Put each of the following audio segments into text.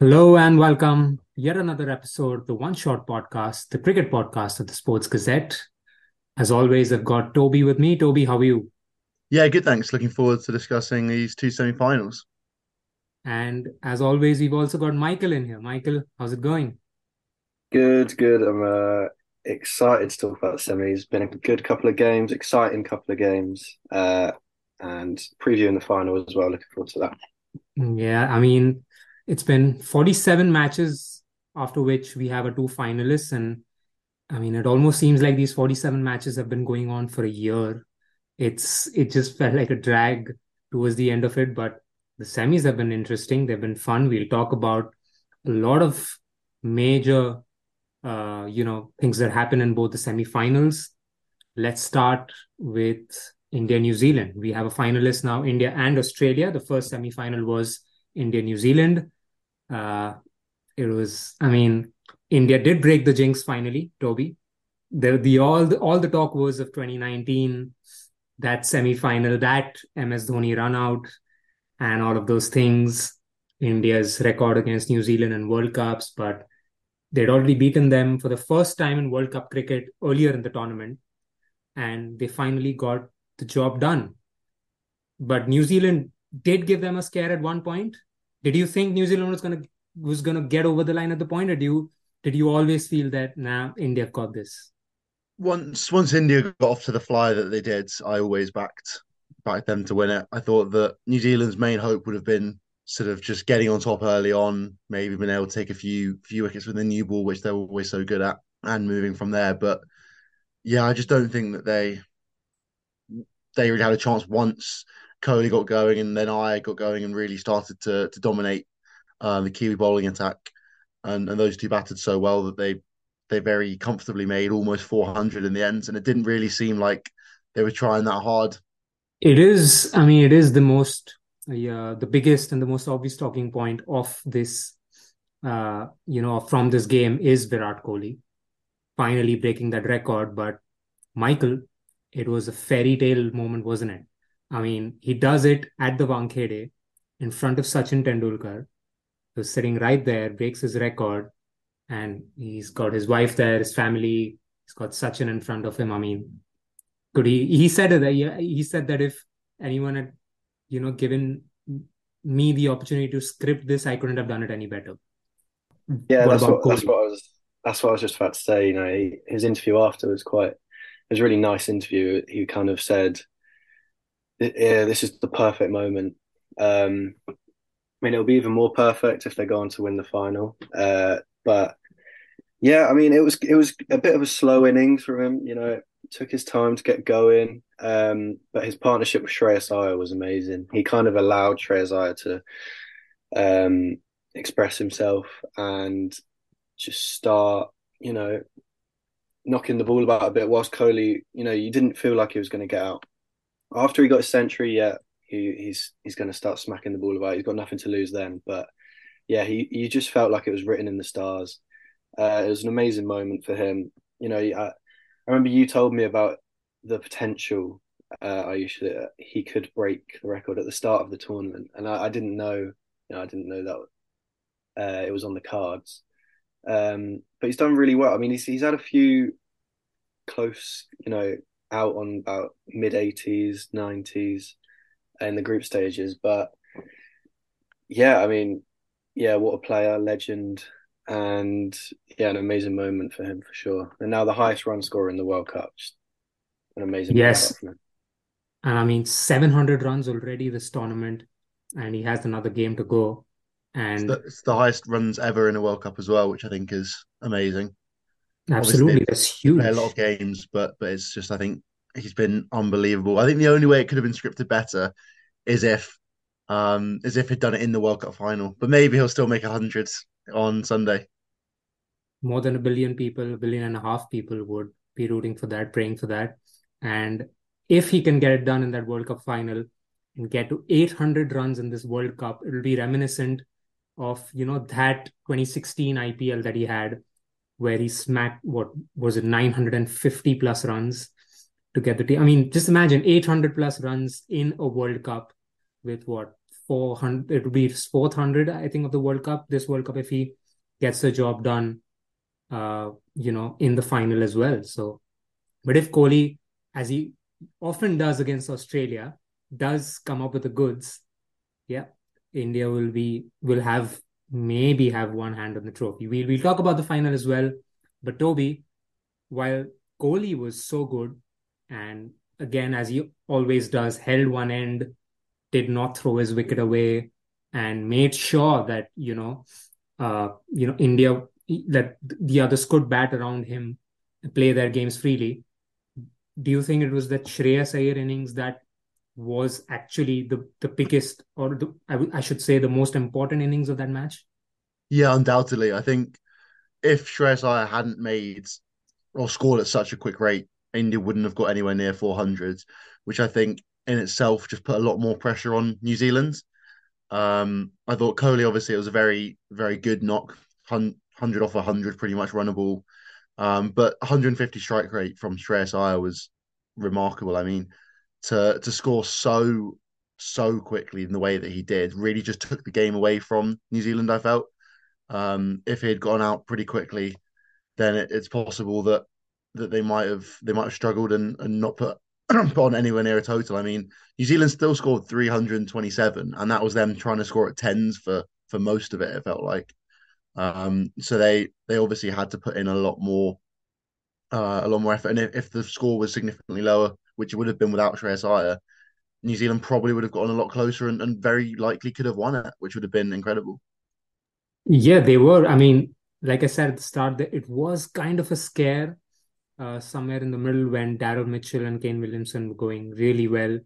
Hello and welcome. Yet another episode, the One Short Podcast, the cricket podcast of the Sports Gazette. As always, I've got Toby with me. Toby, how are you? Yeah, good. Thanks. Looking forward to discussing these two semi-finals. And as always, we've also got Michael in here. Michael, how's it going? Good, good. I'm uh, excited to talk about the semis. Been a good couple of games, exciting couple of games, uh, and previewing the final as well. Looking forward to that. Yeah, I mean, it's been 47 matches after which we have a two finalists and i mean it almost seems like these 47 matches have been going on for a year. It's it just felt like a drag towards the end of it but the semis have been interesting. They've been fun. We'll talk about a lot of major uh you know things that happen in both the semifinals. Let's start with india new zealand. We have a finalist now india and australia. The first semifinal was india new zealand uh, it was, I mean, India did break the jinx finally, Toby. The, the all the all the talk was of 2019, that semi-final, that MS Dhoni run out, and all of those things. India's record against New Zealand in World Cups, but they'd already beaten them for the first time in World Cup cricket earlier in the tournament, and they finally got the job done. But New Zealand did give them a scare at one point, did you think New Zealand was gonna was gonna get over the line at the point, or do you did you always feel that now nah, India got this? Once once India got off to the fly that they did, I always backed backed them to win it. I thought that New Zealand's main hope would have been sort of just getting on top early on, maybe being able to take a few few wickets with the new ball, which they're always so good at, and moving from there. But yeah, I just don't think that they they really had a chance once Kohli got going, and then Iyer got going and really started to to dominate um, the Kiwi bowling attack, and and those two batted so well that they they very comfortably made almost 400 in the end, and it didn't really seem like they were trying that hard. It is, I mean, it is the most, uh, the biggest and the most obvious talking point of this, uh, you know, from this game is Virat Kohli finally breaking that record. But Michael, it was a fairy tale moment, wasn't it? I mean, he does it at the Wankhede in front of Sachin Tendulkar, who's sitting right there, breaks his record, and he's got his wife there, his family. He's got Sachin in front of him. I mean, could he? He said that. He said that if anyone had, you know, given me the opportunity to script this, I couldn't have done it any better. Yeah, what that's what, that's what I was. That's what I was just about to say. You know, he, his interview after was quite. It was a really nice interview. He kind of said yeah, this is the perfect moment. Um, I mean, it'll be even more perfect if they go on to win the final. Uh, but yeah, I mean, it was it was a bit of a slow innings for him. You know, it took his time to get going. Um, but his partnership with Shreyas Iyer was amazing. He kind of allowed Shreyas Iyer to um, express himself and just start, you know, knocking the ball about a bit. Whilst Kohli, you know, you didn't feel like he was going to get out after he got his century, yeah, he, he's he's going to start smacking the ball about. He's got nothing to lose then. But yeah, he you just felt like it was written in the stars. Uh, it was an amazing moment for him. You know, I, I remember you told me about the potential. Uh, Aayush that he could break the record at the start of the tournament, and I, I didn't know. You know, I didn't know that uh, it was on the cards. Um, but he's done really well. I mean, he's he's had a few close, you know, out on about mid 80s, 90s in the group stages. But yeah, I mean, yeah, what a player, legend, and yeah, an amazing moment for him for sure. And now the highest run scorer in the World Cup. Just an amazing yes. And I mean, 700 runs already this tournament, and he has another game to go. And it's the, it's the highest runs ever in a World Cup as well, which I think is amazing. Absolutely, that's huge. a lot of games, but but it's just I think he's been unbelievable. I think the only way it could have been scripted better is if um as if he'd done it in the World Cup final. But maybe he'll still make a hundred on Sunday. More than a billion people, a billion and a half people would be rooting for that, praying for that. And if he can get it done in that World Cup final and get to 800 runs in this World Cup, it'll be reminiscent of you know that 2016 IPL that he had, where he smacked what was it 950 plus runs to get the team. I mean, just imagine 800 plus runs in a World Cup with what 400. It would be 400, I think, of the World Cup. This World Cup, if he gets the job done, uh, you know, in the final as well. So, but if Kohli, as he often does against Australia, does come up with the goods, yeah, India will be will have maybe have one hand on the trophy. We'll we'll talk about the final as well. But Toby, while Kohli was so good, and again as he always does, held one end, did not throw his wicket away, and made sure that you know, uh, you know India that the others could bat around him, play their games freely. Do you think it was that Shreyas Iyer innings that was actually the the biggest, or the, I, w- I should say, the most important innings of that match? Yeah, undoubtedly. I think if Shreyas hadn't made or scored at such a quick rate, India wouldn't have got anywhere near 400, which I think in itself just put a lot more pressure on New Zealand. Um, I thought Kohli, obviously, it was a very, very good knock, 100 off 100, pretty much runnable. Um, but 150 strike rate from Shreyas Iyer was remarkable. I mean, to to score so so quickly in the way that he did really just took the game away from New Zealand. I felt um, if he had gone out pretty quickly, then it, it's possible that that they might have they might have struggled and, and not put put on anywhere near a total. I mean, New Zealand still scored 327, and that was them trying to score at tens for for most of it. It felt like, um, so they they obviously had to put in a lot more uh, a lot more effort. And if, if the score was significantly lower, which it would have been without Shreyas Iyer, New Zealand probably would have gotten a lot closer and, and very likely could have won it, which would have been incredible. Yeah, they were. I mean, like I said at the start, it was kind of a scare uh, somewhere in the middle when Daryl Mitchell and Kane Williamson were going really well.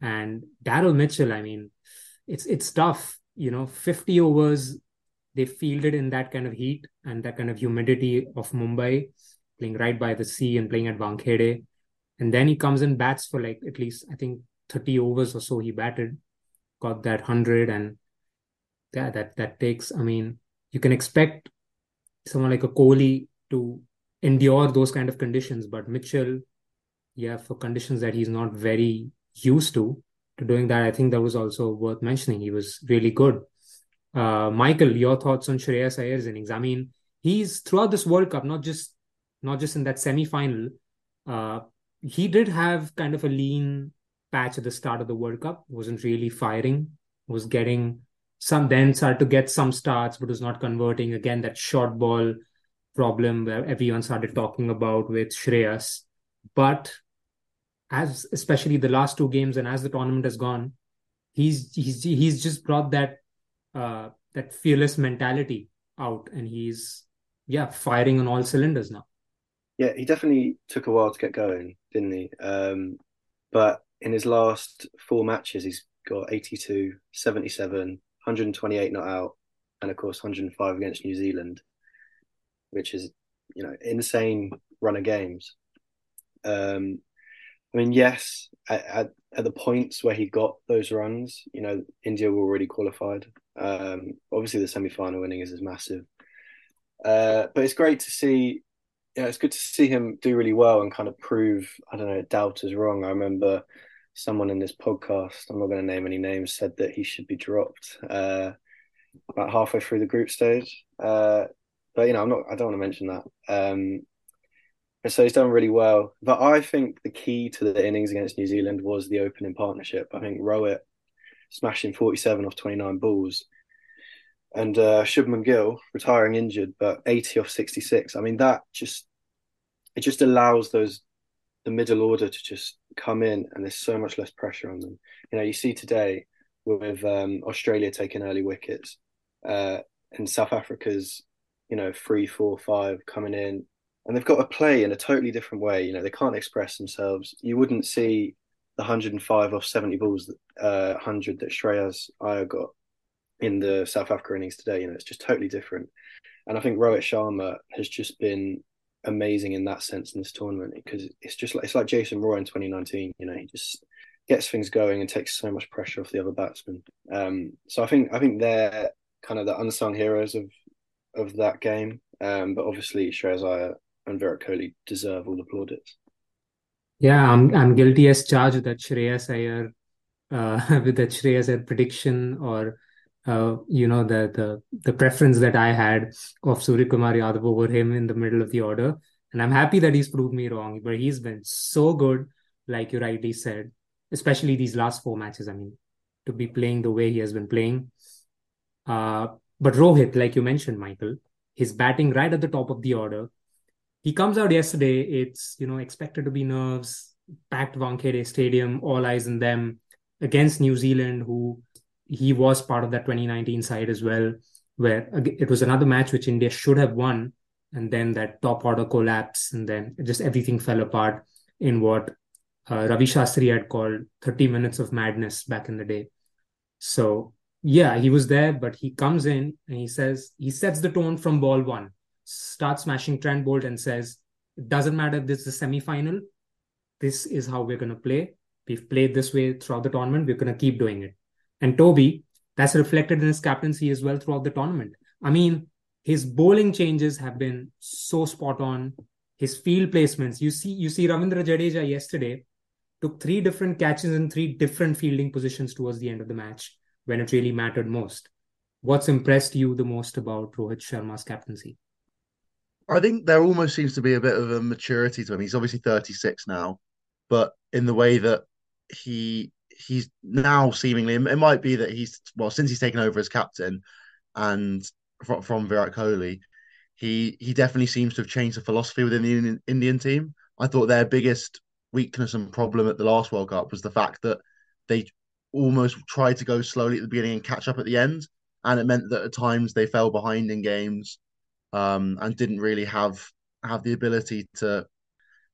And Daryl Mitchell, I mean, it's it's tough. You know, 50 overs they fielded in that kind of heat and that kind of humidity of Mumbai, playing right by the sea and playing at Wankhede. And then he comes and bats for like at least, I think, 30 overs or so he batted, got that 100. And yeah, that, that takes, I mean, you can expect someone like a Kohli to endure those kind of conditions. But Mitchell, yeah, for conditions that he's not very used to, to doing that, I think that was also worth mentioning. He was really good. Uh, Michael, your thoughts on Shreyas Iyer's innings? I mean, he's throughout this World Cup, not just not just in that semi-final. Uh, he did have kind of a lean patch at the start of the World Cup. wasn't really firing. Was getting some then started to get some starts, but was not converting. Again, that short ball problem where everyone started talking about with Shreyas. But as especially the last two games and as the tournament has gone, he's he's he's just brought that uh, that fearless mentality out, and he's yeah firing on all cylinders now. Yeah, he definitely took a while to get going, didn't he? Um, but in his last four matches, he's got 82, 77, 128 not out, and of course 105 against New Zealand which is you know insane run of games. Um, I mean, yes, at, at, at, the points where he got those runs, you know, India were already qualified. Um, obviously, the semi-final winning is, is massive, uh, but it's great to see. Yeah, it's good to see him do really well and kind of prove I don't know doubters wrong. I remember someone in this podcast, I'm not going to name any names, said that he should be dropped uh, about halfway through the group stage. Uh, but you know, I'm not. I don't want to mention that. Um, so he's done really well. But I think the key to the innings against New Zealand was the opening partnership. I think Rohit smashing 47 off 29 balls, and uh, Shubman Gill retiring injured, but 80 off 66. I mean, that just it just allows those the middle order to just come in, and there's so much less pressure on them. You know, you see today with um, Australia taking early wickets, uh, and South Africa's you know, three, four, five coming in, and they've got to play in a totally different way. You know, they can't express themselves. You wouldn't see the 105 off 70 balls, uh, 100 that Shreyas Iyer got in the South Africa innings today. You know, it's just totally different. And I think Rohit Sharma has just been amazing in that sense in this tournament because it's just like it's like Jason Roy in 2019. You know, he just gets things going and takes so much pressure off the other batsmen. Um, so I think I think they're kind of the unsung heroes of of that game. Um, but obviously Shreyas Iyer and Virat Kohli deserve all the plaudits. Yeah, I'm I'm guilty as charged with that Shreyas Iyer uh, with that Shreyas Iyer prediction or uh, you know the the the preference that I had of Suryakumar Yadav over him in the middle of the order, and I'm happy that he's proved me wrong. But he's been so good, like you rightly said, especially these last four matches. I mean, to be playing the way he has been playing. Uh, but Rohit, like you mentioned, Michael, he's batting right at the top of the order. He comes out yesterday. It's you know expected to be nerves, packed Wankhede Stadium, all eyes on them against New Zealand, who he was part of that 2019 side as well, where it was another match which India should have won, and then that top order collapse, and then just everything fell apart in what uh, Ravi Shastri had called 30 minutes of madness back in the day. So yeah, he was there, but he comes in and he says he sets the tone from ball one, starts smashing Trent Boult and says, "It doesn't matter if this is a semi-final. This is how we're gonna play. We've played this way throughout the tournament. We're gonna keep doing it." And Toby, that's reflected in his captaincy as well throughout the tournament. I mean, his bowling changes have been so spot on. His field placements, you see, you see Ravindra Jadeja yesterday took three different catches in three different fielding positions towards the end of the match when it really mattered most. What's impressed you the most about Rohit Sharma's captaincy? I think there almost seems to be a bit of a maturity to him. He's obviously 36 now, but in the way that he he's now seemingly it might be that he's well since he's taken over as captain and from, from Virat Kohli, he he definitely seems to have changed the philosophy within the Indian, Indian team. I thought their biggest weakness and problem at the last World Cup was the fact that they almost tried to go slowly at the beginning and catch up at the end, and it meant that at times they fell behind in games um, and didn't really have have the ability to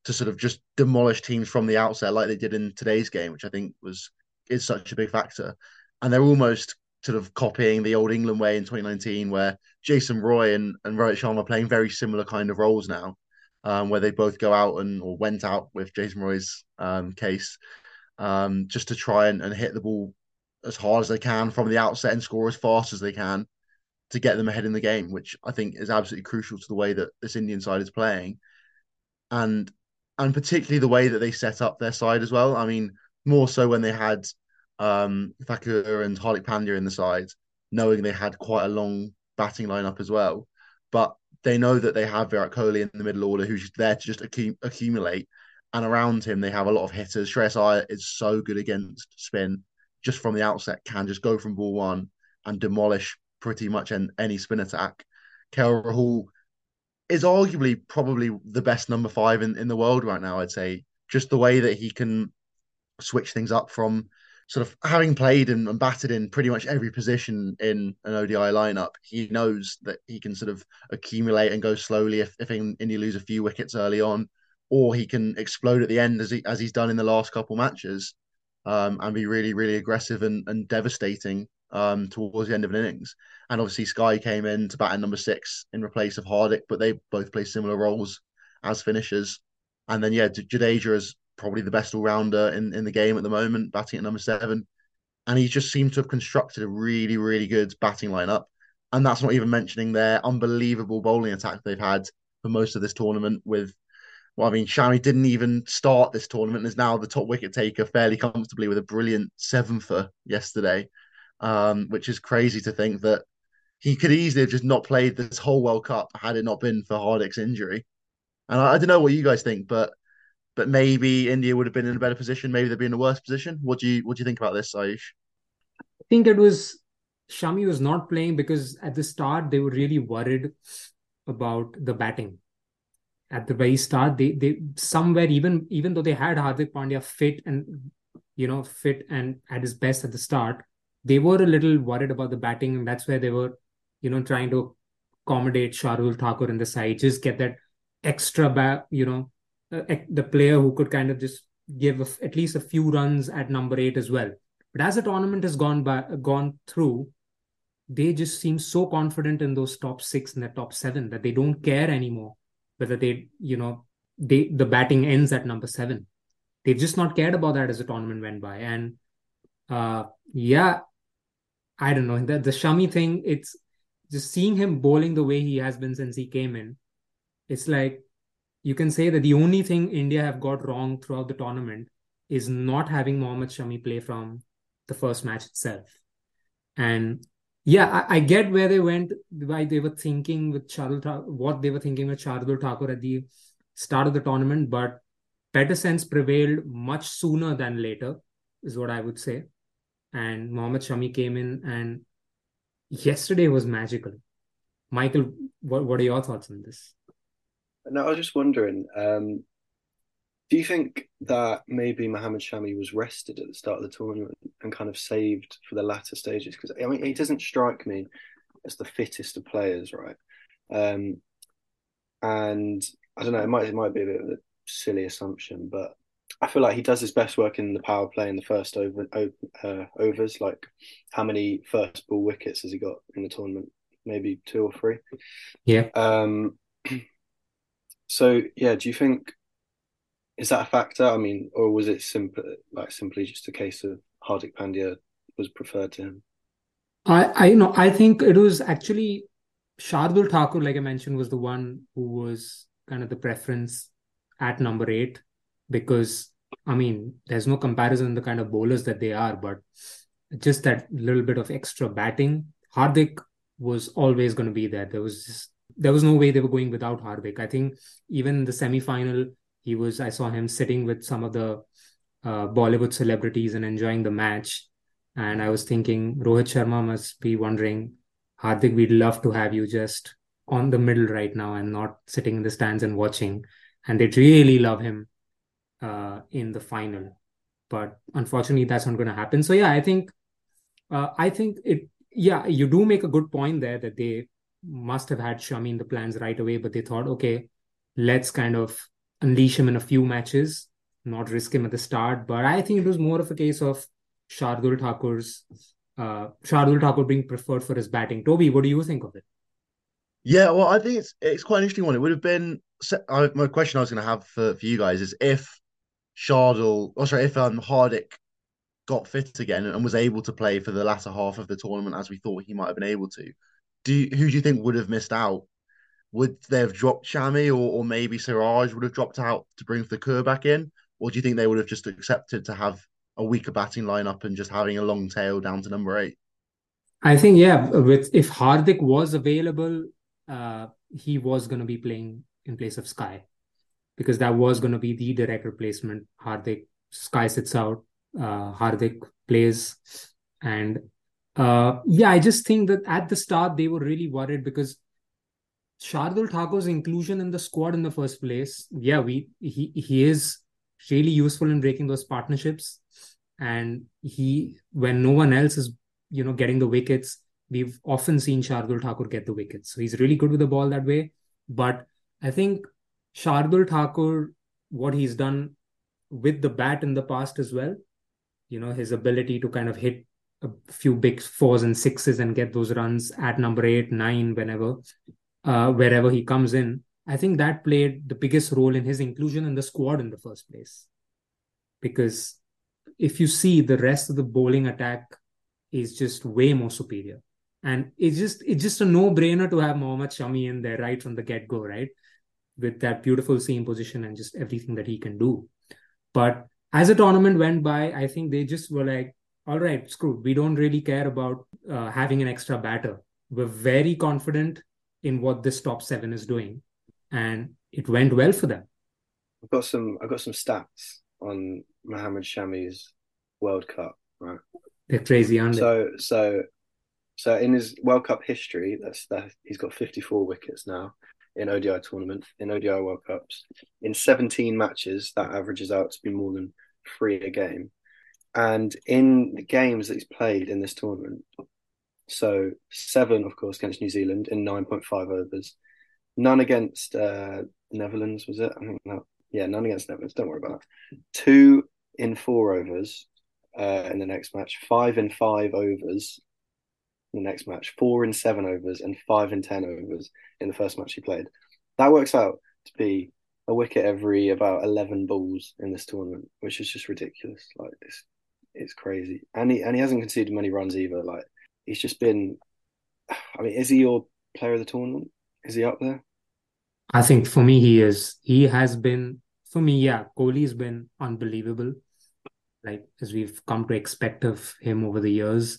to sort of just demolish teams from the outset like they did in today's game, which I think was is such a big factor. And they're almost sort of copying the old England way in 2019, where Jason Roy and, and Rohit Sharma are playing very similar kind of roles now, um, where they both go out and or went out with Jason Roy's um, case um, just to try and, and hit the ball as hard as they can from the outset and score as fast as they can to get them ahead in the game, which I think is absolutely crucial to the way that this Indian side is playing. And and particularly the way that they set up their side as well. I mean, more so when they had um, Thakur and Hardik Pandya in the side, knowing they had quite a long batting lineup as well. But they know that they have Virat Kohli in the middle order, who's there to just accumulate. And around him, they have a lot of hitters. Shreyas Iyer is so good against spin, just from the outset, can just go from ball one and demolish pretty much any spin attack. KL Rahul is arguably probably the best number five in, in the world right now, I'd say. Just the way that he can switch things up from sort of having played and, and batted in pretty much every position in an ODI lineup, he knows that he can sort of accumulate and go slowly if, if India lose a few wickets early on, or he can explode at the end as he as he's done in the last couple matches, um, and be really, really aggressive and, and devastating um, towards the end of an innings. And obviously, Sky came in to bat at number six in replace of Hardik, but they both play similar roles as finishers. And then, yeah, Jadeja is probably the best all rounder in, in the game at the moment, batting at number seven. And he just seemed to have constructed a really, really good batting lineup. And that's not even mentioning their unbelievable bowling attack they've had for most of this tournament with well, I mean, Shami didn't even start this tournament and is now the top wicket taker fairly comfortably with a brilliant seven for yesterday um, which is crazy to think that he could easily have just not played this whole World Cup had it not been for Hardik's injury. And I, I, don't know what you guys think, but but maybe India would have been in a better position. Maybe they'd be in a worse position. What do you what do you think about this, Aayush? I think it was Shami was not playing because at the start they were really worried about the batting. At the very start, they they somewhere even even though they had Hardik Pandya fit and you know fit and at his best at the start, they were a little worried about the batting, and that's where they were, you know, trying to accommodate Shardul Thakur in the side, just get that extra back, you know, uh, the player who could kind of just give a, at least a few runs at number eight as well. But as the tournament has gone by, gone through, they just seem so confident in those top six and the top seven that they don't care anymore whether they, you know, they the batting ends at number seven. They've just not cared about that as the tournament went by. And uh yeah, I don't know. The the Shami thing, it's just seeing him bowling the way he has been since he came in. It's like you can say that the only thing India have got wrong throughout the tournament is not having Mohammad Shami play from the first match itself. And yeah, I, I, get where they went, why they were thinking with Shardul, what they were thinking with Shardul Thakur at the start of the tournament, but better sense prevailed much sooner than later, is what I would say. And Mohammad Shami came in, and yesterday was magical. Michael, what, what are your thoughts on this? No, I was just wondering, um, do you think that maybe Mohammad Shami was rested at the start of the tournament and kind of saved for the latter stages? Because I mean, he doesn't strike me as the fittest of players, right? Um, and I don't know, it might it might be a bit of a silly assumption, but I feel like he does his best work in the power play in the first over, uh, overs. Like, how many first ball wickets has he got in the tournament? Maybe two or three. Yeah. Um. So yeah, do you think is that a factor? I mean, or was it simple, like simply just a case of Hardik Pandya was preferred to him? I, I know, I think it was actually Shardul Thakur, like I mentioned, was the one who was kind of the preference at number eight because I mean, there's no comparison in the kind of bowlers that they are, but just that little bit of extra batting. Hardik was always going to be there. There was just, there was no way they were going without Hardik. I think even the semi final, he was I saw him sitting with some of the uh, Bollywood celebrities and enjoying the match. And I was thinking Rohit Sharma must be wondering, Hardik, we'd love to have you just on the middle right now and not sitting in the stands and watching. And they'd really love him uh, in the final. But unfortunately, that's not going to happen. So yeah, I think uh, I think it. Yeah, you do make a good point there that they must have had Shami in the plans right away, but they thought, okay, let's kind of unleash him in a few matches, not risk him at the start. But I think it was more of a case of Shardul Thakur's uh, Shardul Thakur being preferred for his batting. Toby, what do you think of it? Yeah, well, I think it's it's quite an interesting one. It would have been my question I was going to have for, for you guys is if Shardul, or sorry, if um, Hardik got fit again and was able to play for the latter half of the tournament as we thought he might have been able to, do you, who do you think would have missed out would they have dropped Shami or, or maybe Siraj would have dropped out to bring Thakur back in? Or do you think they would have just accepted to have a weaker batting lineup and just having a long tail down to number eight? I think yeah, with if Hardik was available, uh, he was going to be playing in place of Sky because that was going to be the direct replacement. Hardik Sky sits out, uh, Hardik plays, and uh, yeah, I just think that at the start they were really worried because Shardul Thakur's inclusion in the squad in the first place, yeah, we he he is really useful in breaking those partnerships, and he when no one else is you know getting the wickets, we've often seen Shardul Thakur get the wickets, so he's really good with the ball that way. But I think Shardul Thakur, what he's done with the bat in the past as well, you know, his ability to kind of hit a few big fours and sixes and get those runs at number eight, nine, whenever uh, wherever he comes in, I think that played the biggest role in his inclusion in the squad in the first place. Because if you see the rest of the bowling attack is just way more superior. And it's just it's just a no-brainer to have Mohammad Shami in there right from the get-go, right? With that beautiful seam position and just everything that he can do. But as the tournament went by, I think they just were like, all right, screw, we don't really care about uh, having an extra batter. We're very confident in what this top seven is doing, and it went well for them. I've got some. I've got some stats on Mohammad Shami's World Cup. Right, they're crazy, aren't they? So, so, so in his World Cup history, that's that he's got 54 wickets now in ODI tournament in ODI World Cups. In 17 matches, that averages out to be more than three a game. And in the games that he's played in this tournament, so seven, of course, against New Zealand in 9.5 overs, none against uh, Netherlands, was it? I think no, yeah, none against Netherlands. Don't worry about that. Two in four overs uh, in the next match, five in five overs the next match, four in seven overs, and five in ten overs in the first match he played. That works out to be a wicket every about eleven balls in this tournament, which is just ridiculous. Like it's it's crazy, and he and he hasn't conceded many runs either. Like he's just been. I mean, is he your player of the tournament? Is he up there? I think for me, he is. He has been for me. Yeah, Kohli's been unbelievable. Like as we've come to expect of him over the years,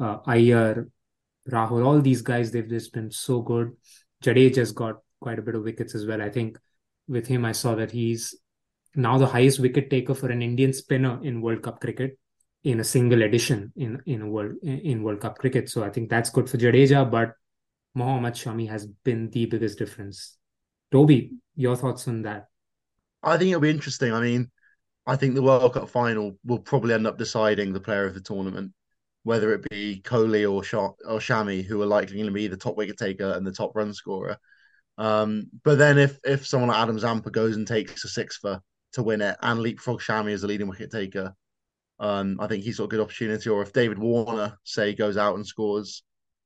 uh, Iyer, Rahul, all these guys, they've just been so good. Jadeja's got quite a bit of wickets as well. I think with him, I saw that he's now the highest wicket taker for an Indian spinner in World Cup cricket in a single edition in in world in World Cup cricket. So I think that's good for Jadeja, but Mohammad Shami has been the biggest difference. Toby, your thoughts on that? I think it'll be interesting. I mean, I think the World Cup final will probably end up deciding the player of the tournament, whether it be Kohli or Sh- or Shami, who are likely going to be the top wicket taker and the top run scorer. Um, but then if if someone like Adam Zampa goes and takes a six for to win it and leapfrog Shami as the leading wicket taker, um, I think he's got a good opportunity. Or if David Warner say goes out and scores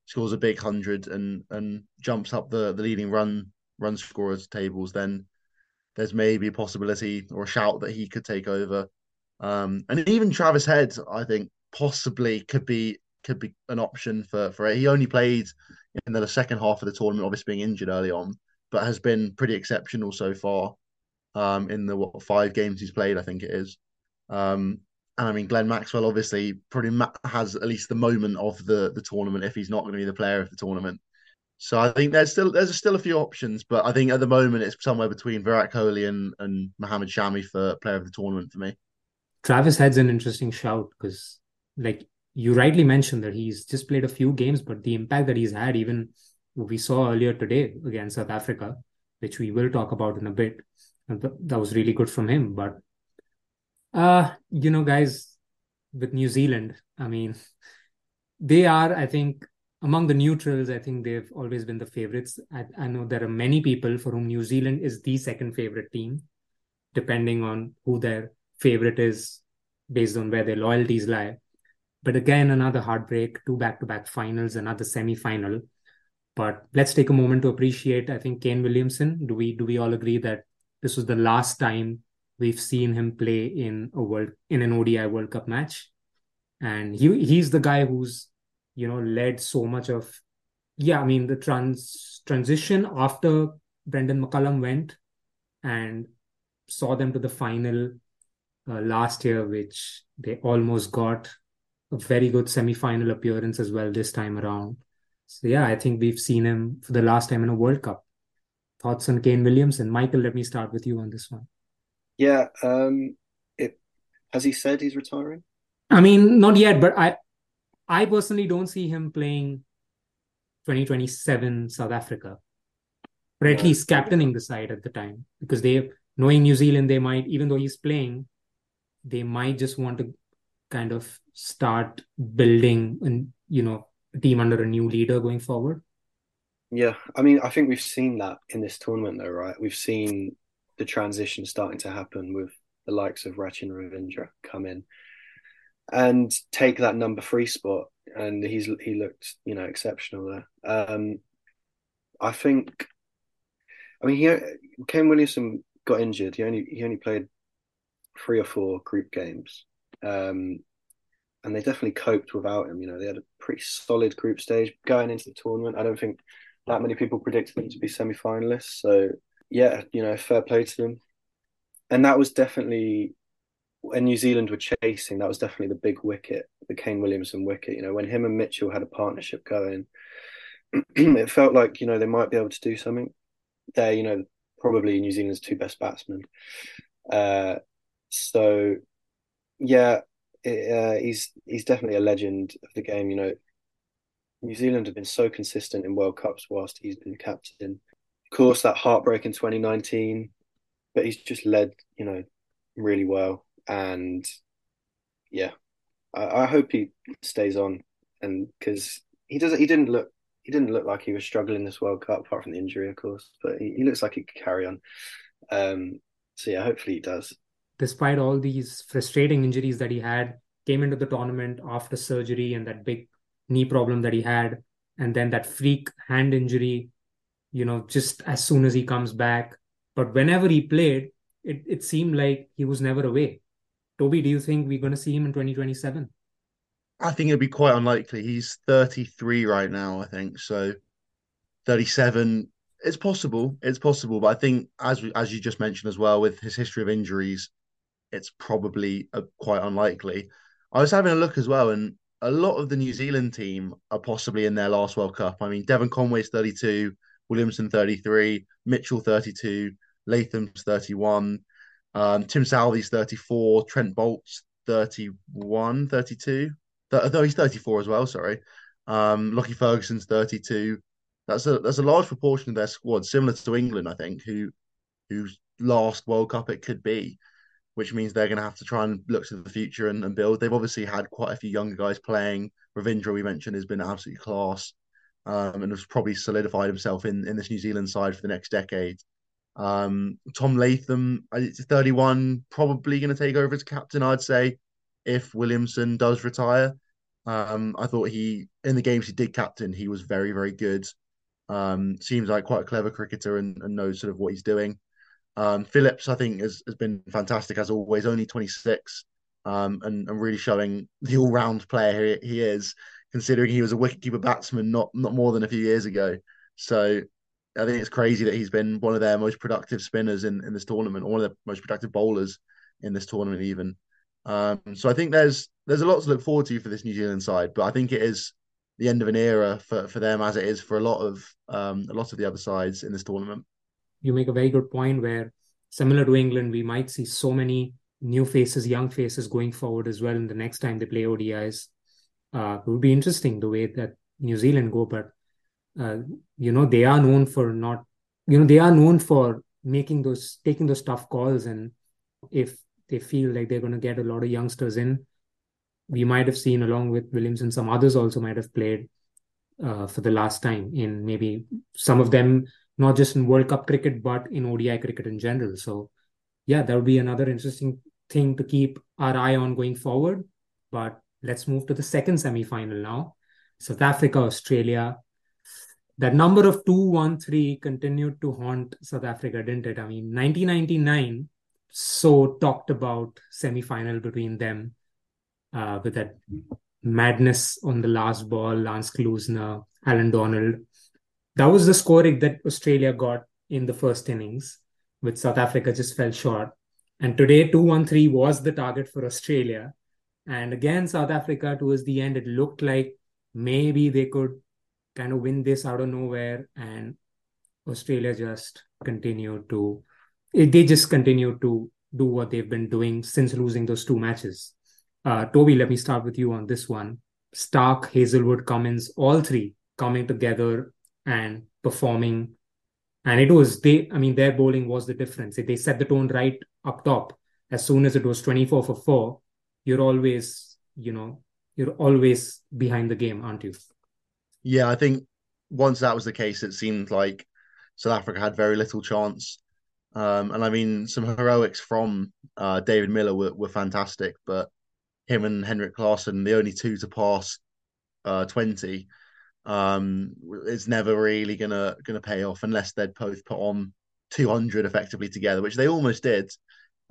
scores a big hundred and and jumps up the the leading run run scorers tables, then there's maybe a possibility or a shout that he could take over. Um, and even Travis Head, I think, possibly could be could be an option for for it. He only played in the second half of the tournament, obviously being injured early on, but has been pretty exceptional so far. Um, in the what five games he's played, I think it is. Um, and I mean, Glenn Maxwell obviously probably has at least the moment of the the tournament if he's not going to be the player of the tournament. So I think there's still there's still a few options, but I think at the moment it's somewhere between Virat Kohli and and Mohammad Shami for player of the tournament for me. Travis Head's an interesting shout because, like you rightly mentioned, that he's just played a few games, but the impact that he's had, even we saw earlier today against South Africa, which we will talk about in a bit, that was really good from him. But, uh, you know, guys, with New Zealand, I mean, they are, I think, among the neutrals, I think they've always been the favorites. I, I, know there are many people for whom New Zealand is the second favorite team, depending on who their favorite is based on where their loyalties lie. But again, another heartbreak, two back to back finals, another semi final. But let's take a moment to appreciate, I think, Kane Williamson. Do we do we all agree that this was the last time we've seen him play in a world in an ODI World Cup match? And he he's the guy who's you know led so much of yeah i mean the trans transition after Brendon McCullum went and saw them to the final uh, last year which they almost got a very good semi-final appearance as well this time around. So yeah i think we've seen him for the last time in a world cup. Thoughts on kane williamson? Michael let me start with you on this one. Yeah um it has he said he's retiring? I mean not yet but i I personally don't see him playing 2027 South Africa, or at least captaining the side at the time, because they, knowing New Zealand, they might, even though he's playing, they might just want to kind of start building and you know a team under a new leader going forward. Yeah, I mean, I think we've seen that in this tournament, though, right? We've seen the transition starting to happen with the likes of Rachin Ravindra come in and take that number three spot. And he's he looked, you know, exceptional there. Um, I think, I mean, he Kane Williamson got injured. He only he only played three or four group games, um, and they definitely coped without him. You know, they had a pretty solid group stage going into the tournament. I don't think that many people predicted them to be semi-finalists. So yeah, you know, fair play to them. And that was definitely when New Zealand were chasing, that was definitely the big wicket, the Kane Williamson wicket. You know, when him and Mitchell had a partnership going, it felt like you know they might be able to do something. They're you know probably New Zealand's two best batsmen. Uh, so yeah, it, uh, he's he's definitely a legend of the game. You know, New Zealand have been so consistent in World Cups whilst he's been captain. Of course, that heartbreak in 2019, but he's just led you know really well and yeah, I, I hope he stays on, and because he doesn't, he didn't look he didn't look like he was struggling this World Cup, apart from the injury, of course. But he, he looks like he could carry on. Um, so yeah, hopefully he does. Despite all these frustrating injuries that he had, came into the tournament after surgery and that big knee problem that he had, and then that freak hand injury. You know, just as soon as he comes back, but whenever he played, it, it seemed like he was never away. Toby, do you think we're going to see him in 2027? I think it'd be quite unlikely. He's 33 right now, I think. So 37, it's possible. It's possible. But I think, as as you just mentioned as well, with his history of injuries, it's probably a, quite unlikely. I was having a look as well, and a lot of the New Zealand team are possibly in their last World Cup. I mean, Devon Conway's 32, Williamson 33, Mitchell 32, Latham's 31, um, Tim Southee's 34, Trent Boult's 31, 32. Though he's 34 as well, sorry. Um, Lockie Ferguson's 32. That's a that's a large proportion of their squad, similar to England, I think, who whose last World Cup it could be, which means they're going to have to try and look to the future and, and build. They've obviously had quite a few younger guys playing. Ravindra, we mentioned, has been absolutely class um, and has probably solidified himself in, in this New Zealand side for the next decade. Um, Tom Latham, 31, probably going to take over as captain, I'd say, if Williamson does retire. Um, I thought he, in the games he did captain, he was very, very good. Um, seems like quite a clever cricketer and, and knows sort of what he's doing. Um, Phillips, I think, has, has been fantastic as always, only 26, um, and, and really showing the all round player he, he is considering he was a wicketkeeper batsman not not more than a few years ago. So I think it's crazy that he's been one of their most productive spinners in, in this tournament, or one of the most productive bowlers in this tournament, even. Um, so I think there's there's a lot to look forward to for this New Zealand side, but I think it is the end of an era for, for them as it is for a lot of um, a lot of the other sides in this tournament. You make a very good point where similar to England, we might see so many new faces, young faces going forward as well in the next time they play ODIs uh, it would be interesting the way that New Zealand go, but uh, you know they are known for not, you know, they are known for making those taking those tough calls, and if they feel like they're going to get a lot of youngsters in, we might have seen along with Williamson some others also might have played uh, for the last time in maybe some of them not just in World Cup cricket but in ODI cricket in general. So yeah, that would be another interesting thing to keep our eye on going forward. But Let's move to the second semi final now. South Africa, Australia. That number of 213 continued to haunt South Africa, didn't it? I mean, 1999, so talked about semi final between them uh, with that madness on the last ball, Lance Klusener, Allan Donald. That was the scoring that Australia got in the first innings, which South Africa just fell short. And today, 213 was the target for Australia. And again, South Africa, towards the end, it looked like maybe they could kind of win this out of nowhere. And Australia just continued to, they just continued to do what they've been doing since losing those two matches. Uh, Toby, let me start with you on this one. Stark, Hazlewood, Cummins, all three coming together and performing. And it was they, I mean, their bowling was the difference. They set the tone right up top. As soon as it was 24 for four, you're always you know you're always behind the game aren't you yeah i think once that was the case it seemed like south africa had very little chance um, and i mean some heroics from uh, david miller were, were fantastic but him and Heinrich Klaasen, the only two to pass uh, 20 um, it's never really gonna gonna pay off unless they'd both put on 200 effectively together which they almost did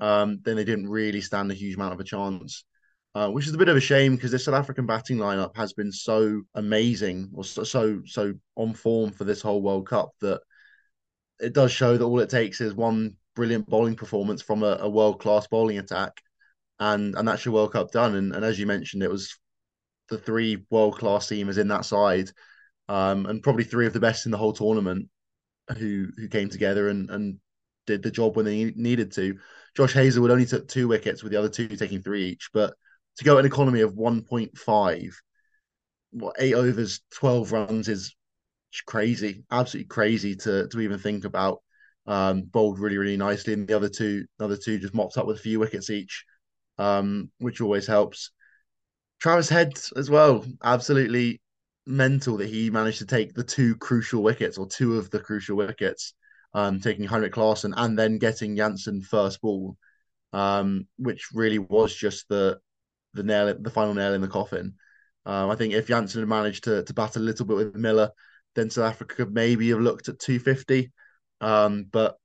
um, then they didn't really stand a huge amount of a chance. Uh, which is a bit of a shame because this South African batting lineup has been so amazing or so, so so on form for this whole World Cup that it does show that all it takes is one brilliant bowling performance from a, a world class bowling attack, and and that's your World Cup done. And, and as you mentioned, it was the three world class seamers in that side, um, and probably three of the best in the whole tournament who who came together and and did the job when they needed to. Josh Hazlewood only took two wickets, with the other two taking three each. But to go at an economy of 1.5, what eight overs, 12 runs is crazy, absolutely crazy to to even think about. Um, bowled really, really nicely, and the other two, the other two just mopped up with a few wickets each, um, which always helps. Travis Head as well, absolutely mental that he managed to take the two crucial wickets or two of the crucial wickets, um, taking Heinrich Klaasen and then getting Jansen first ball, um, which really was just the the nail, the final nail in the coffin. Um, I think if Jansen had managed to to bat a little bit with Miller, then South Africa could maybe have looked at 250. Um, but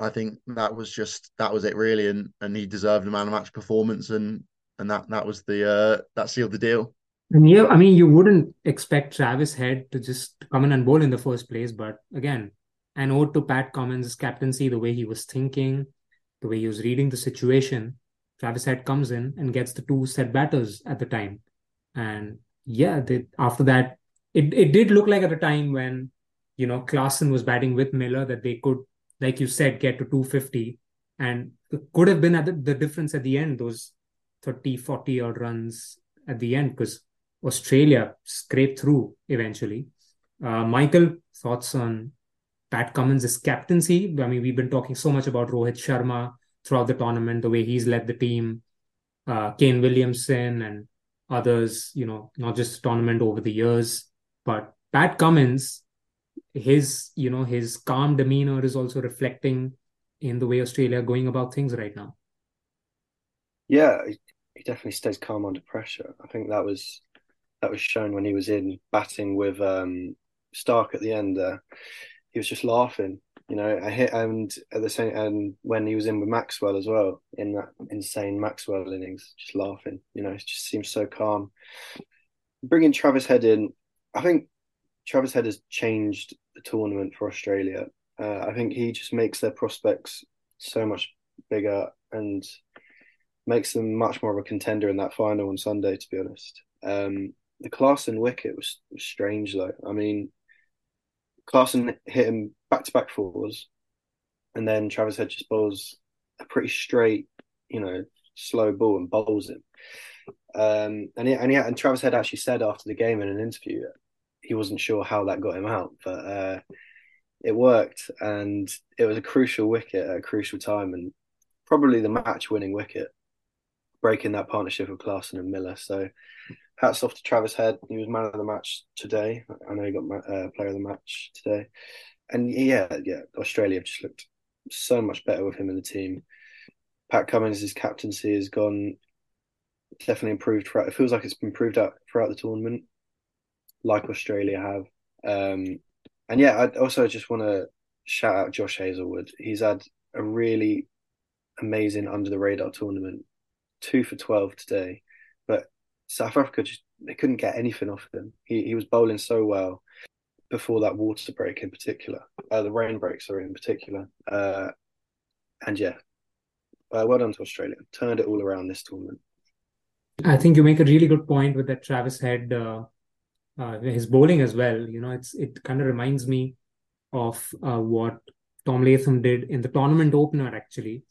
I think that was just that was it really, and and he deserved a man of match performance, and and that that was the uh, that sealed the deal. And yeah, I mean, you wouldn't expect Travis Head to just come in and bowl in the first place, but again, an ode to Pat Cummins' captaincy, the way he was thinking, the way he was reading the situation. Travis Head comes in and gets the two set batters at the time, and yeah, they, after that, it it did look like at the time when you know Klaasen was batting with Miller that they could, like you said, get to 250, and could have been at the, the difference at the end, those 30, 40 odd runs at the end, because Australia scraped through eventually. Uh, Michael, thoughts on Pat Cummins' captaincy? I mean, we've been talking so much about Rohit Sharma throughout the tournament, the way he's led the team, uh, Kane Williamson and others, you know, not just the tournament over the years, but Pat Cummins, his, you know, his calm demeanor is also reflecting in the way Australia going about things right now. Yeah, he definitely stays calm under pressure. I think that was that was shown when he was in batting with um, Starc at the end. There, he was just laughing, you know. I hit and at the same and when he was in with Maxwell as well in that insane Maxwell innings, just laughing. You know, it just seems so calm. Bringing Travis Head in, I think Travis Head has changed the tournament for Australia. Uh, I think he just makes their prospects so much bigger and makes them much more of a contender in that final on Sunday. To be honest, um, the Klaasen wicket was, was strange though. I mean, Klaasen hit him back to back fours, and then Travis Head just bowls a pretty straight, you know, slow ball and bowls him. Um, and he, and, he, and Travis Head actually said after the game in an interview he wasn't sure how that got him out, but uh, it worked, and it was a crucial wicket at a crucial time, and probably the match-winning wicket, breaking that partnership of Klaasen and Miller. So hats off to Travis Head. He was man of the match today. I know he got uh, player of the match today. And yeah, yeah, Australia just looked so much better with him in the team. Pat Cummins' captaincy has gone definitely improved throughout. It feels like it's been improved out throughout the tournament, like Australia have. Um, and yeah, I also just want to shout out Josh Hazlewood. He's had a really amazing under the radar tournament, two for twelve today. But South Africa just they couldn't get anything off him. He he was bowling so well before that water break in particular, uh, the rain break, sorry, in particular. Uh, and yeah, uh, well done to Australia. Turned it all around this tournament. I think you make a really good point with that Travis Head, uh, uh, his bowling as well. You know, it's it kind of reminds me of uh, what Tom Latham did in the tournament opener actually,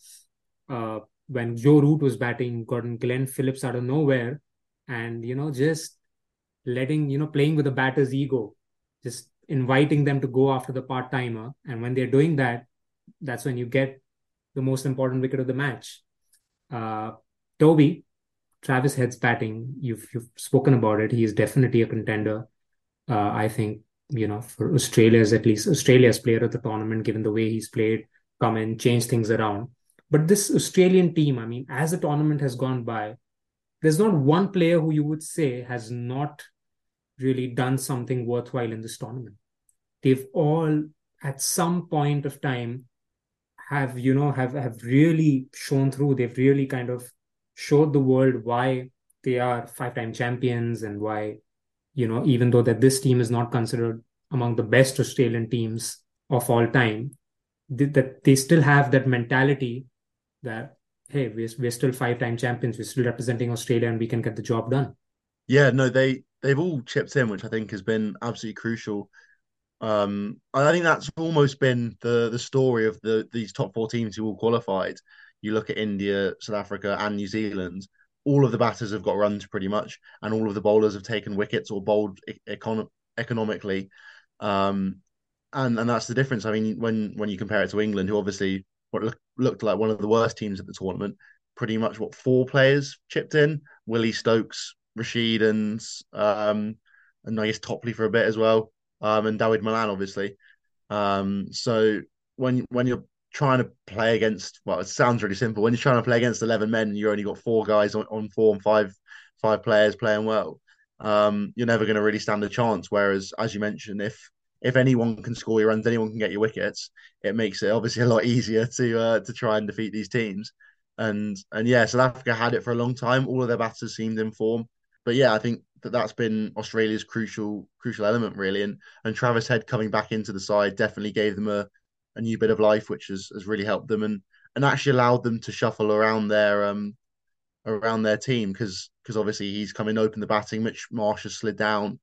when Joe Root was batting, got Glenn Phillips out of nowhere, and you know just letting you know playing with the batter's ego just inviting them to go after the part timer and when they're doing that that's when you get the most important wicket of the match. Uh toby travis head's batting you've you've spoken about it. He is definitely a contender. Uh, i think you know for australia's at least australia's player of the tournament given the way he's played come and change things around but this australian team i mean as the tournament has gone by there's not one player who you would say has not really done something worthwhile in this tournament. They've all, at some point of time, have you know have have really shown through. They've really kind of showed the world why they are five-time champions and why you know even though that this team is not considered among the best Australian teams of all time, that they still have that mentality that hey, we're, we're still five time champions. We're still representing Australia and we can get the job done. Yeah, no, they they've all chipped in, which I think has been absolutely crucial. Um, I think that's almost been the the story of the these top four teams who all qualified. You look at India, South Africa, and New Zealand. All of the batters have got runs pretty much, and all of the bowlers have taken wickets or bowled econ- economically. Um, and and that's the difference. I mean, when when you compare it to England, who obviously what looked like one of the worst teams at the tournament. Pretty much what four players chipped in: Willie Stokes, Rashid, and um, and I guess Topley for a bit as well, um, and Dawid Malan obviously. Um, so when when you're trying to play against, well, it sounds really simple. When you're trying to play against eleven men, you only got four guys on, on and five five players playing well. Um, you're never going to really stand a chance. Whereas, as you mentioned, if if anyone can score your runs, anyone can get your wickets, it makes it obviously a lot easier to uh, to try and defeat these teams. And and yeah, South Africa had it for a long time. All of their batters seemed in form. But yeah, I think that that's been Australia's crucial crucial element really. And and Travis Head coming back into the side definitely gave them a, a new bit of life, which has, has really helped them and and actually allowed them to shuffle around their um around their team because because obviously he's come in open the batting. Mitch Marsh has slid down,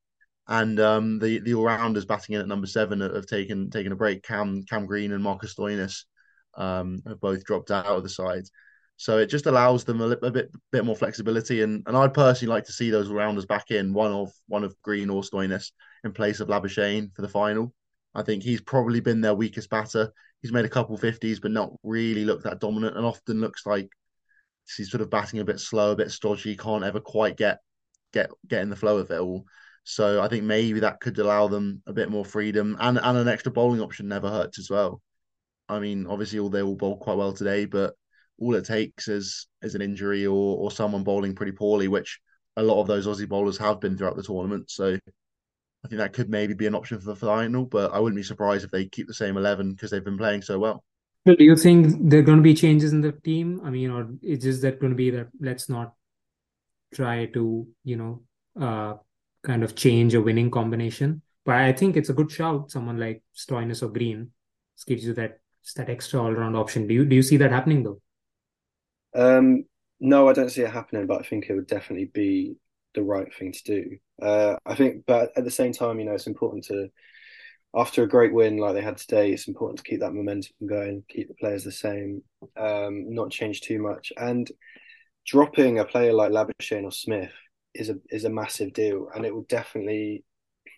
and um, the the all rounders batting in at number seven have taken taken a break. Cam Cam Green and Marcus Stoinis um, have both dropped out of the side. So it just allows them a, a, bit bit more flexibility, and, and I'd personally like to see those rounders back in one of one of Green or Stoinis in place of Labuschagne for the final. I think he's probably been their weakest batter. He's made a couple fifties, but not really looked that dominant, and often looks like he's sort of batting a bit slow, a bit stodgy. Can't ever quite get get get in the flow of it all. So I think maybe that could allow them a bit more freedom, and and an extra bowling option never hurts as well. I mean, obviously, all they all bowled quite well today, but all it takes is is an injury or or someone bowling pretty poorly, which a lot of those Aussie bowlers have been throughout the tournament. So I think that could maybe be an option for the final, but I wouldn't be surprised if they keep the same eleven because they've been playing so well. Do you think there are going to be changes in the team? I mean, or is just that going to be that let's not try to, you know, uh, kind of change a winning combination? But I think it's a good shout. Someone like Stoinis or Green gives you that that extra all round option. Do you do you see that happening though? Um, no, I don't see it happening, but I think it would definitely be the right thing to do. Uh, I think, but at the same time, you know, it's important to, after a great win like they had today, it's important to keep that momentum going, keep the players the same, um, not change too much, and dropping a player like Labuschagne or Smith is a is a massive deal, and it would definitely,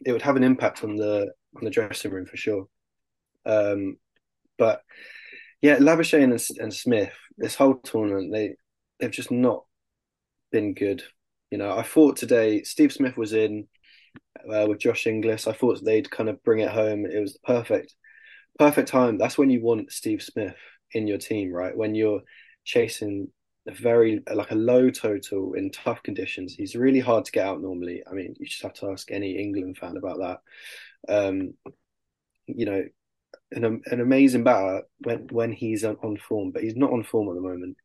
it would have an impact on the on the dressing room for sure. Um, but yeah, Labuschagne and, and Smith, this whole tournament, they they've just not been good. You know, I thought today Steve Smith was in uh, with Josh Inglis. I thought they'd kind of bring it home. It was the perfect, perfect time. That's when you want Steve Smith in your team, right? When you're chasing a very like a low total in tough conditions. He's really hard to get out normally. I mean, you just have to ask any England fan about that. Um, you know, an an amazing batter when when he's on, form, but he's not on form at the moment.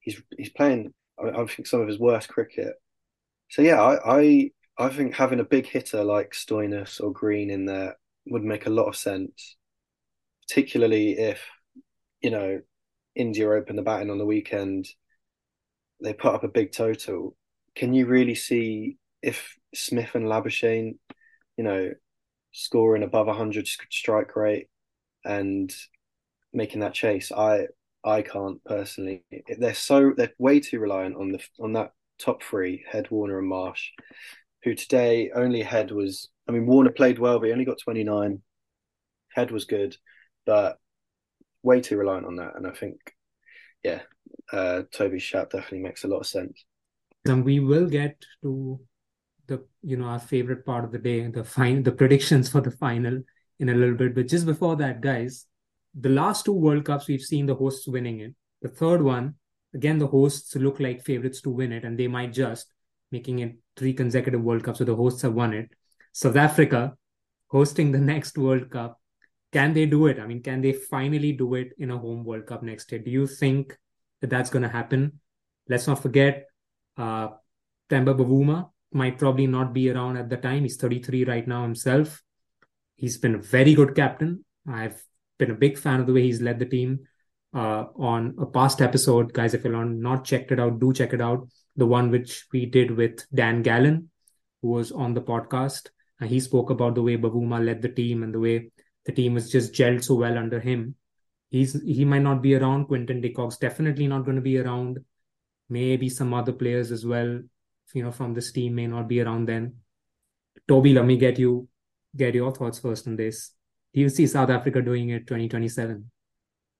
He's he's playing. I, I think some of his worst cricket. So yeah, I, I I think having a big hitter like Stoinis or Green in there would make a lot of sense, particularly if you know India open the batting on the weekend. They put up a big total. Can you really see if Smith and Labuschagne, you know, scoring above 100 strike rate and making that chase. I I can't personally. They're so they're way too reliant on the on that top three: Head, Warner, and Marsh. Who today only Head was. I mean, Warner played well, but he only got twenty nine. Head was good, but way too reliant on that. And I think, yeah, uh, Toby's shout definitely makes a lot of sense. And we will get to the you know our favorite part of the day, the fine the predictions for the final in a little bit. But just before that, guys, the last two World Cups, we've seen the hosts winning it. The third one, again, the hosts look like favorites to win it, and they might just making it three consecutive World Cups. So the hosts have won it. South Africa hosting the next World Cup. Can they do it? I mean, can they finally do it in a home World Cup next year? Do you think that that's going to happen? Let's not forget, uh, Temba Bavuma might probably not be around at the time. He's 33 right now himself. He's been a very good captain. I've been a big fan of the way he's led the team. Uh, on a past episode, guys, if you're not checked it out, do check it out. The one which we did with Dan Gallen, who was on the podcast. And he spoke about the way Bavuma led the team and the way the team was just gelled so well under him. He's he might not be around. Quinton de Kock's definitely not going to be around. Maybe some other players as well, you know, from this team may not be around then. Toby, let me get you get your thoughts first on this. Do you see South Africa doing it 2027?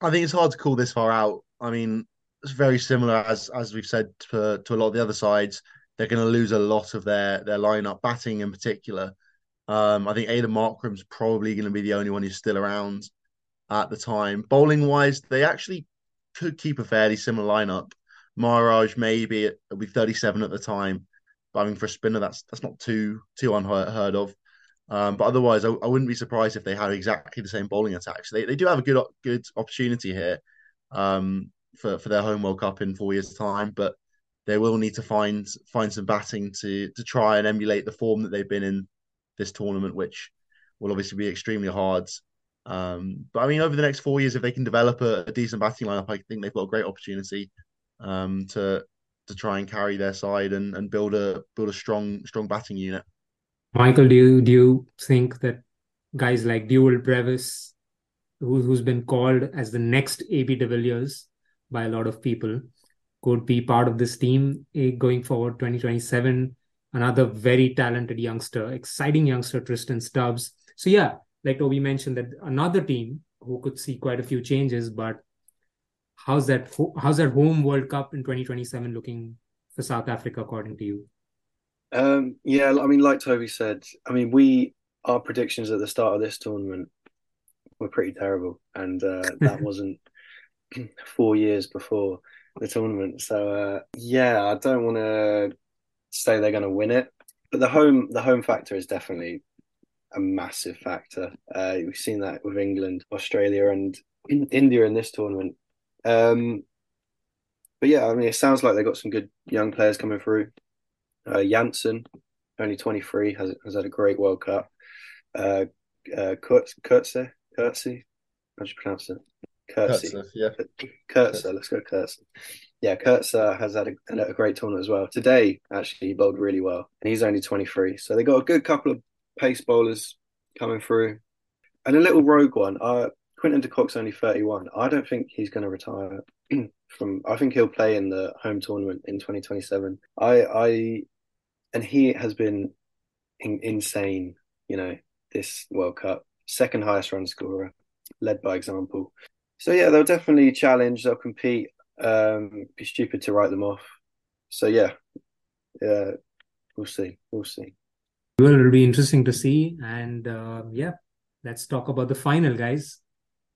I think it's hard to call this far out. I mean, it's very similar as as we've said to, to a lot of the other sides. they're going to lose a lot of their their lineup, batting in particular. Um, I think Aiden Markram's probably going to be the only one who's still around at the time. Bowling wise, they actually could keep a fairly similar lineup. Maharaj maybe it'll be 37 at the time. But I mean, for a spinner, that's that's not too too unheard of. Um, but otherwise, I, I, wouldn't be surprised if they had exactly the same bowling attacks. They they do have a good good opportunity here um, for for their home World Cup in four years' time, but they will need to find find some batting to to try and emulate the form that they've been in this tournament, which will obviously be extremely hard. Um, but I mean, over the next four years, if they can develop a, a decent batting lineup, I think they've got a great opportunity um, to to try and carry their side and, and build a build a strong strong batting unit. Michael, do you do you think that guys like Dewald Brevis, who, who's been called as the next AB de Villiers by a lot of people, could be part of this team eh, going forward 2027? Another very talented youngster, exciting youngster, Tristan Stubbs. So yeah, like Toby mentioned, that another team who could see quite a few changes, but how's that how's that home World Cup in 2027 looking for South Africa according to you? Um, yeah, I mean, like Toby said, I mean, we our predictions at the start of this tournament were pretty terrible, and uh, that wasn't four years before the tournament. So uh, yeah, I don't want to say they're going to win it, but the home the home factor is definitely a massive factor. Uh, we've seen that with England, Australia, and in India in this tournament. Um, but yeah, I mean, it sounds like they've got some good young players coming through. Uh, Jansen, only 23, has has had a great World Cup. Uh, uh, Kurtz, Kurtze, Kurtze, how do you pronounce it? Kurtze. Kurtze, yeah. Kurtze, let's go Kurtze. Yeah, Kurtze has had a, a, great tournament as well. Today, actually, he bowled really well, and he's only 23. So they got a good couple of pace bowlers coming through, and a little rogue one. Uh, Quinton de Kock's only 31. I don't think he's going to retire from. I think he'll play in the home tournament in 2027. I, I, and he has been in, insane. You know, this World Cup, second highest run scorer, led by example. So yeah, they'll definitely challenge. They'll compete. Um, be stupid to write them off. So yeah, yeah, we'll see. We'll see. Well, it'll be interesting to see. And uh, yeah, let's talk about the final, guys.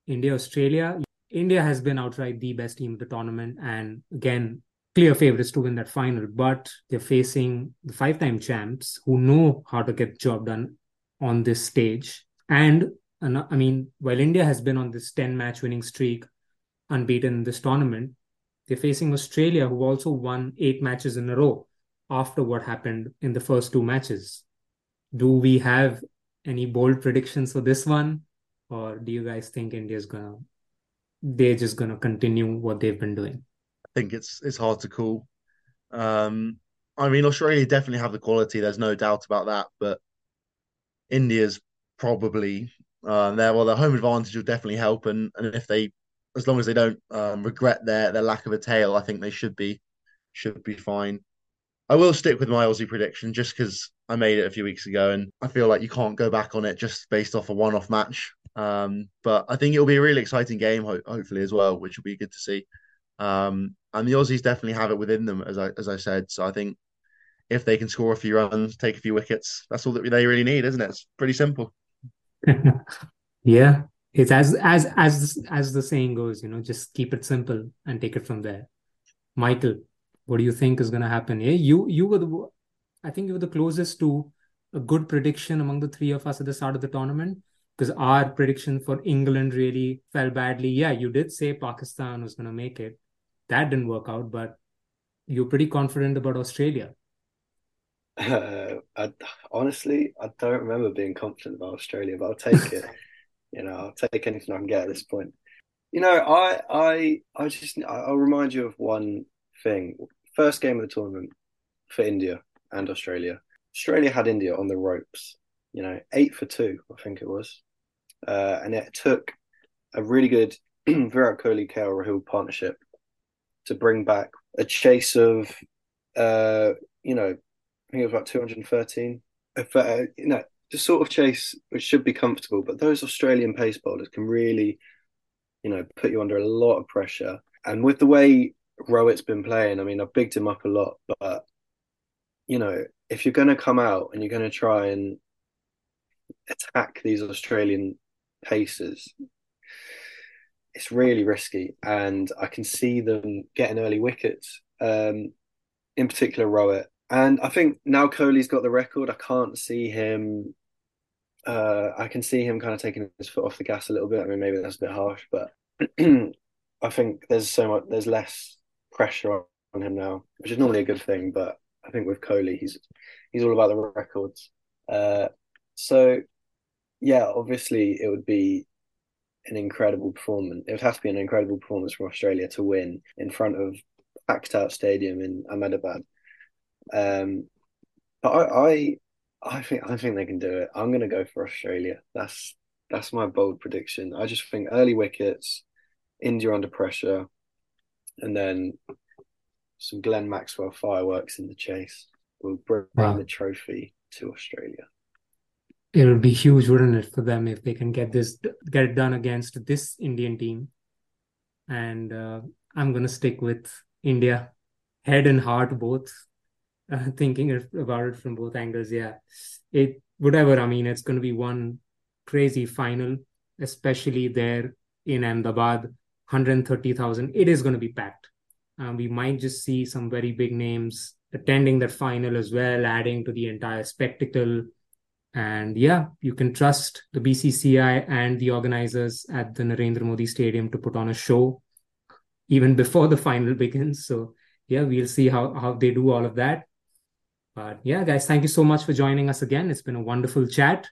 India, Australia. India has been outright the best team of the tournament, and again, clear favorites to win that final. But they're facing the five-time champs who know how to get the job done on this stage. And I mean, while India has been on this 10-match winning streak, unbeaten in this tournament, they're facing Australia, who also won eight matches in a row after what happened in the first two matches. Do we have any bold predictions for this one? or do you guys think India's gonna they're just gonna continue what they've been doing? I think it's it's hard to call. Um, I mean, Australia definitely have the quality. There's no doubt about that. But India's probably uh, there. Well, their home advantage will definitely help, and and if they, as long as they don't um, regret their their lack of a tail, I think they should be should be fine. I will stick with my Aussie prediction just because I made it a few weeks ago, and I feel like you can't go back on it just based off a one-off match. Um, but I think it'll be a really exciting game, ho- hopefully as well, which will be good to see. Um, and the Aussies definitely have it within them, as I as I said. So I think if they can score a few runs, take a few wickets, that's all that they really need, isn't it? It's pretty simple. yeah, it's as as as as the saying goes, you know, just keep it simple and take it from there. Michael, what do you think is going to happen? Yeah, you you were the, I think you were the closest to a good prediction among the three of us at the start of the tournament because our prediction for England really fell badly. Yeah, you did say Pakistan was going to make it. That didn't work out, but you're pretty confident about Australia. Uh, I, honestly, I don't remember being confident about Australia, but I'll take it. you know, I'll take anything I can get at this point. You know, I, I, I just, I'll remind you of one thing. First game of the tournament for India and Australia. Australia had India on the ropes. You know, eight for two, I think it was uh, and it took a really good Virat Kohli KL Rahul partnership to bring back a chase of, uh, you know, I think it was about 213. If, uh, you know, the sort of chase which should be comfortable, but those Australian pace bowlers can really, you know, put you under a lot of pressure. And with the way Rohit's been playing, I mean, I've bigged him up a lot, but you know, if you're going to come out and you're going to try and attack these Australian pacers, it's really risky, and I can see them getting early wickets. Um, in particular, Rohit, and I think now Kohli's got the record. I can't see him. Uh, I can see him kind of taking his foot off the gas a little bit. I mean, maybe that's a bit harsh, but I think there's so much. There's less pressure on him now, which is normally a good thing. But I think with Kohli, he's he's all about the records. Uh, so yeah, obviously it would be an incredible performance. It would have to be an incredible performance from Australia to win in front of packed out stadium in Ahmedabad. Um, but I, I, I think I think they can do it. I'm going to go for Australia. That's that's my bold prediction. I just think early wickets, India under pressure, and then some Glenn Maxwell fireworks in the chase will bring wow. the trophy to Australia. It would be huge, wouldn't it, for them if they can get this get it done against this Indian team? And uh, I'm gonna stick with India, head and heart both. Uh, thinking about it from both angles, yeah, it whatever. I mean, it's gonna be one crazy final, especially there in Ahmedabad, 130,000. It is gonna be packed. Um, we might just see some very big names attending that final as well, adding to the entire spectacle and yeah, you can trust the BCCI and the organizers at the Narendra Modi Stadium to put on a show even before the final begins. So yeah, we'll see how, how they do all of that. But yeah, guys, thank you so much for joining us again. It's been a wonderful chat.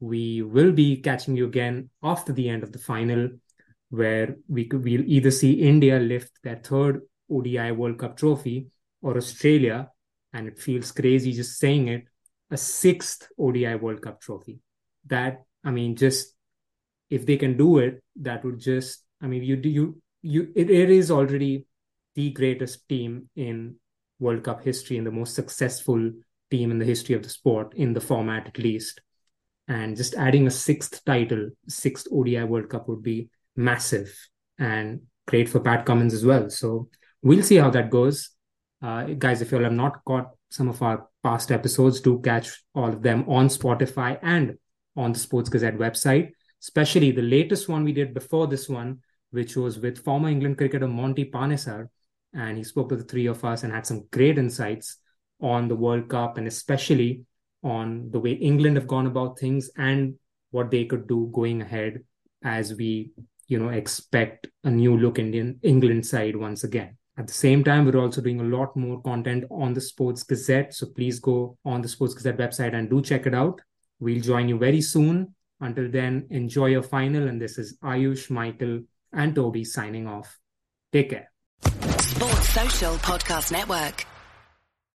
We will be catching you again after the end of the final, where we could we'll either see India lift their third ODI World Cup trophy or Australia, and it feels crazy just saying it, a sixth ODI World Cup trophy. That I mean, just if they can do it, that would just I mean, you do you you it, it is already the greatest team in World Cup history and the most successful team in the history of the sport in the format at least. And just adding a sixth title, sixth ODI World Cup would be massive and great for Pat Cummins as well. So we'll see how that goes. Uh, guys, if you all have not caught some of our past episodes, do catch all of them on Spotify and on the Sports Gazette website, especially the latest one we did before this one, which was with former England cricketer Monty Panesar. And he spoke to the three of us and had some great insights on the World Cup and especially on the way England have gone about things and what they could do going ahead as we, you know, expect a new look Indian England side once again. At the same time, we're also doing a lot more content on the Sports Gazette. So please go on the Sports Gazette website and do check it out. We'll join you very soon. Until then, enjoy your final. And this is Aayush, Michael, and Toby signing off. Take care. Sports Social Podcast Network.